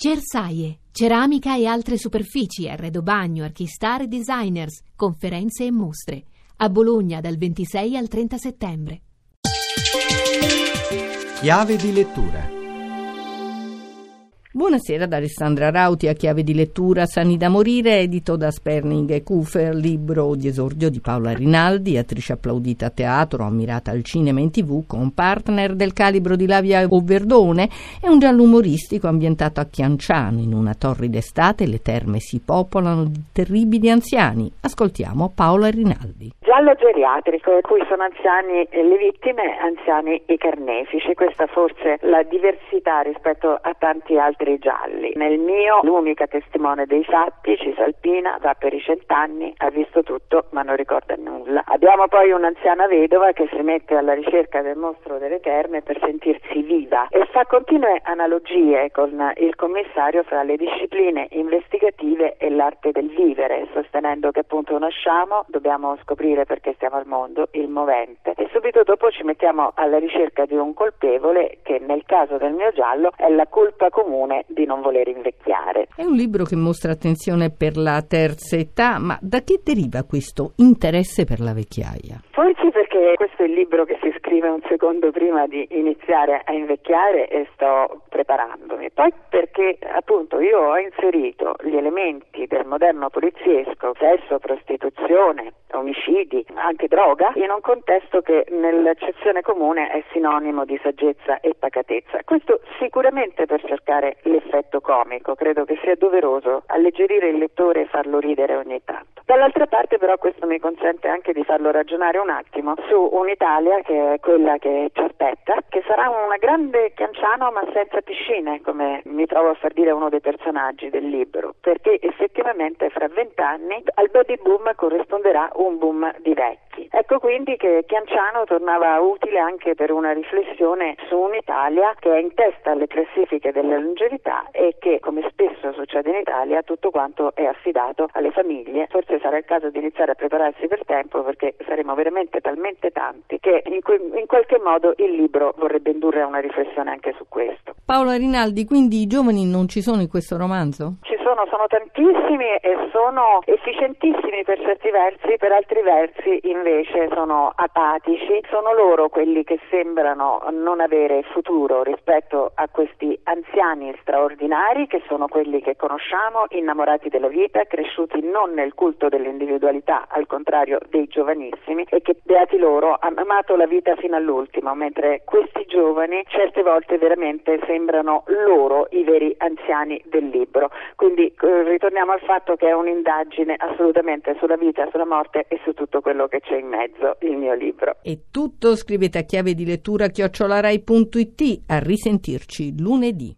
Cersaie, ceramica e altre superfici, arredo bagno, archistar e designers, conferenze e mostre. A Bologna dal 26 al 30 settembre. Chiave di lettura Buonasera da Alessandra Rauti a chiave di lettura Sani da morire, edito da Sperning e Kufer, libro di esordio di Paola Rinaldi, attrice applaudita a teatro, ammirata al cinema e in tv, con partner del calibro di Lavia Overdone, è un giallo umoristico ambientato a Chianciano. In una torrida estate le terme si popolano di terribili anziani. Ascoltiamo Paola Rinaldi. Giallo geriatrico, in cui sono anziani le vittime, anziani i carnefici. Questa forse la diversità rispetto a tanti altri gialli. Nel mio, l'unica testimone dei fatti, Cisalpina, va per i cent'anni, ha visto tutto ma non ricorda nulla. Abbiamo poi un'anziana vedova che si mette alla ricerca del mostro delle terme per sentirsi viva e fa continue analogie con il commissario fra le discipline investigative e l'arte del vivere, sostenendo che appunto nasciamo, dobbiamo scoprire perché stiamo al mondo, il movente e subito dopo ci mettiamo alla ricerca di un colpevole che nel caso del mio giallo è la colpa comune di non voler invecchiare. È un libro che mostra attenzione per la terza età, ma da che deriva questo interesse per la vecchiaia? Forse perché questo è il libro che si scrive un secondo prima di iniziare a invecchiare e sto preparandomi. Poi perché appunto io ho inserito gli elementi del moderno poliziesco, sesso, prostituzione, omicidi, anche droga, in un contesto che nell'accezione comune è sinonimo di saggezza e pacatezza. Questo sicuramente per cercare l'effetto comico, credo che sia doveroso alleggerire il lettore e farlo ridere ogni tanto. Dall'altra parte però questo mi consente anche di farlo ragionare un attimo su un'Italia che è quella che ci aspetta, che sarà una grande Chianciano ma senza piscine, come mi trovo a far dire uno dei personaggi del libro, perché effettivamente fra vent'anni al baby boom corrisponderà un boom di vecchi. Ecco quindi che Chianciano tornava utile anche per una riflessione su un'Italia che è in testa alle classifiche della longevità e che, come spesso succede in Italia, tutto quanto è affidato alle famiglie. Forse sarà il caso di iniziare a prepararsi per tempo perché saremo veramente talmente tanti che in, que- in qualche modo il libro vorrebbe indurre a una riflessione anche su questo. Paola Rinaldi, quindi i giovani non ci sono in questo romanzo? Sono, sono tantissimi e sono efficientissimi per certi versi, per altri versi invece sono apatici, sono loro quelli che sembrano non avere futuro rispetto a questi anziani straordinari che sono quelli che conosciamo, innamorati della vita, cresciuti non nel culto dell'individualità, al contrario dei giovanissimi e che beati loro hanno amato la vita fino all'ultimo, mentre questi giovani certe volte veramente sembrano loro i veri anziani del libro. Quindi ritorniamo al fatto che è un'indagine assolutamente sulla vita, sulla morte e su tutto quello che c'è in mezzo, il mio libro. E tutto scrivete a chiave di lettura chiocciolarai.it. A risentirci lunedì.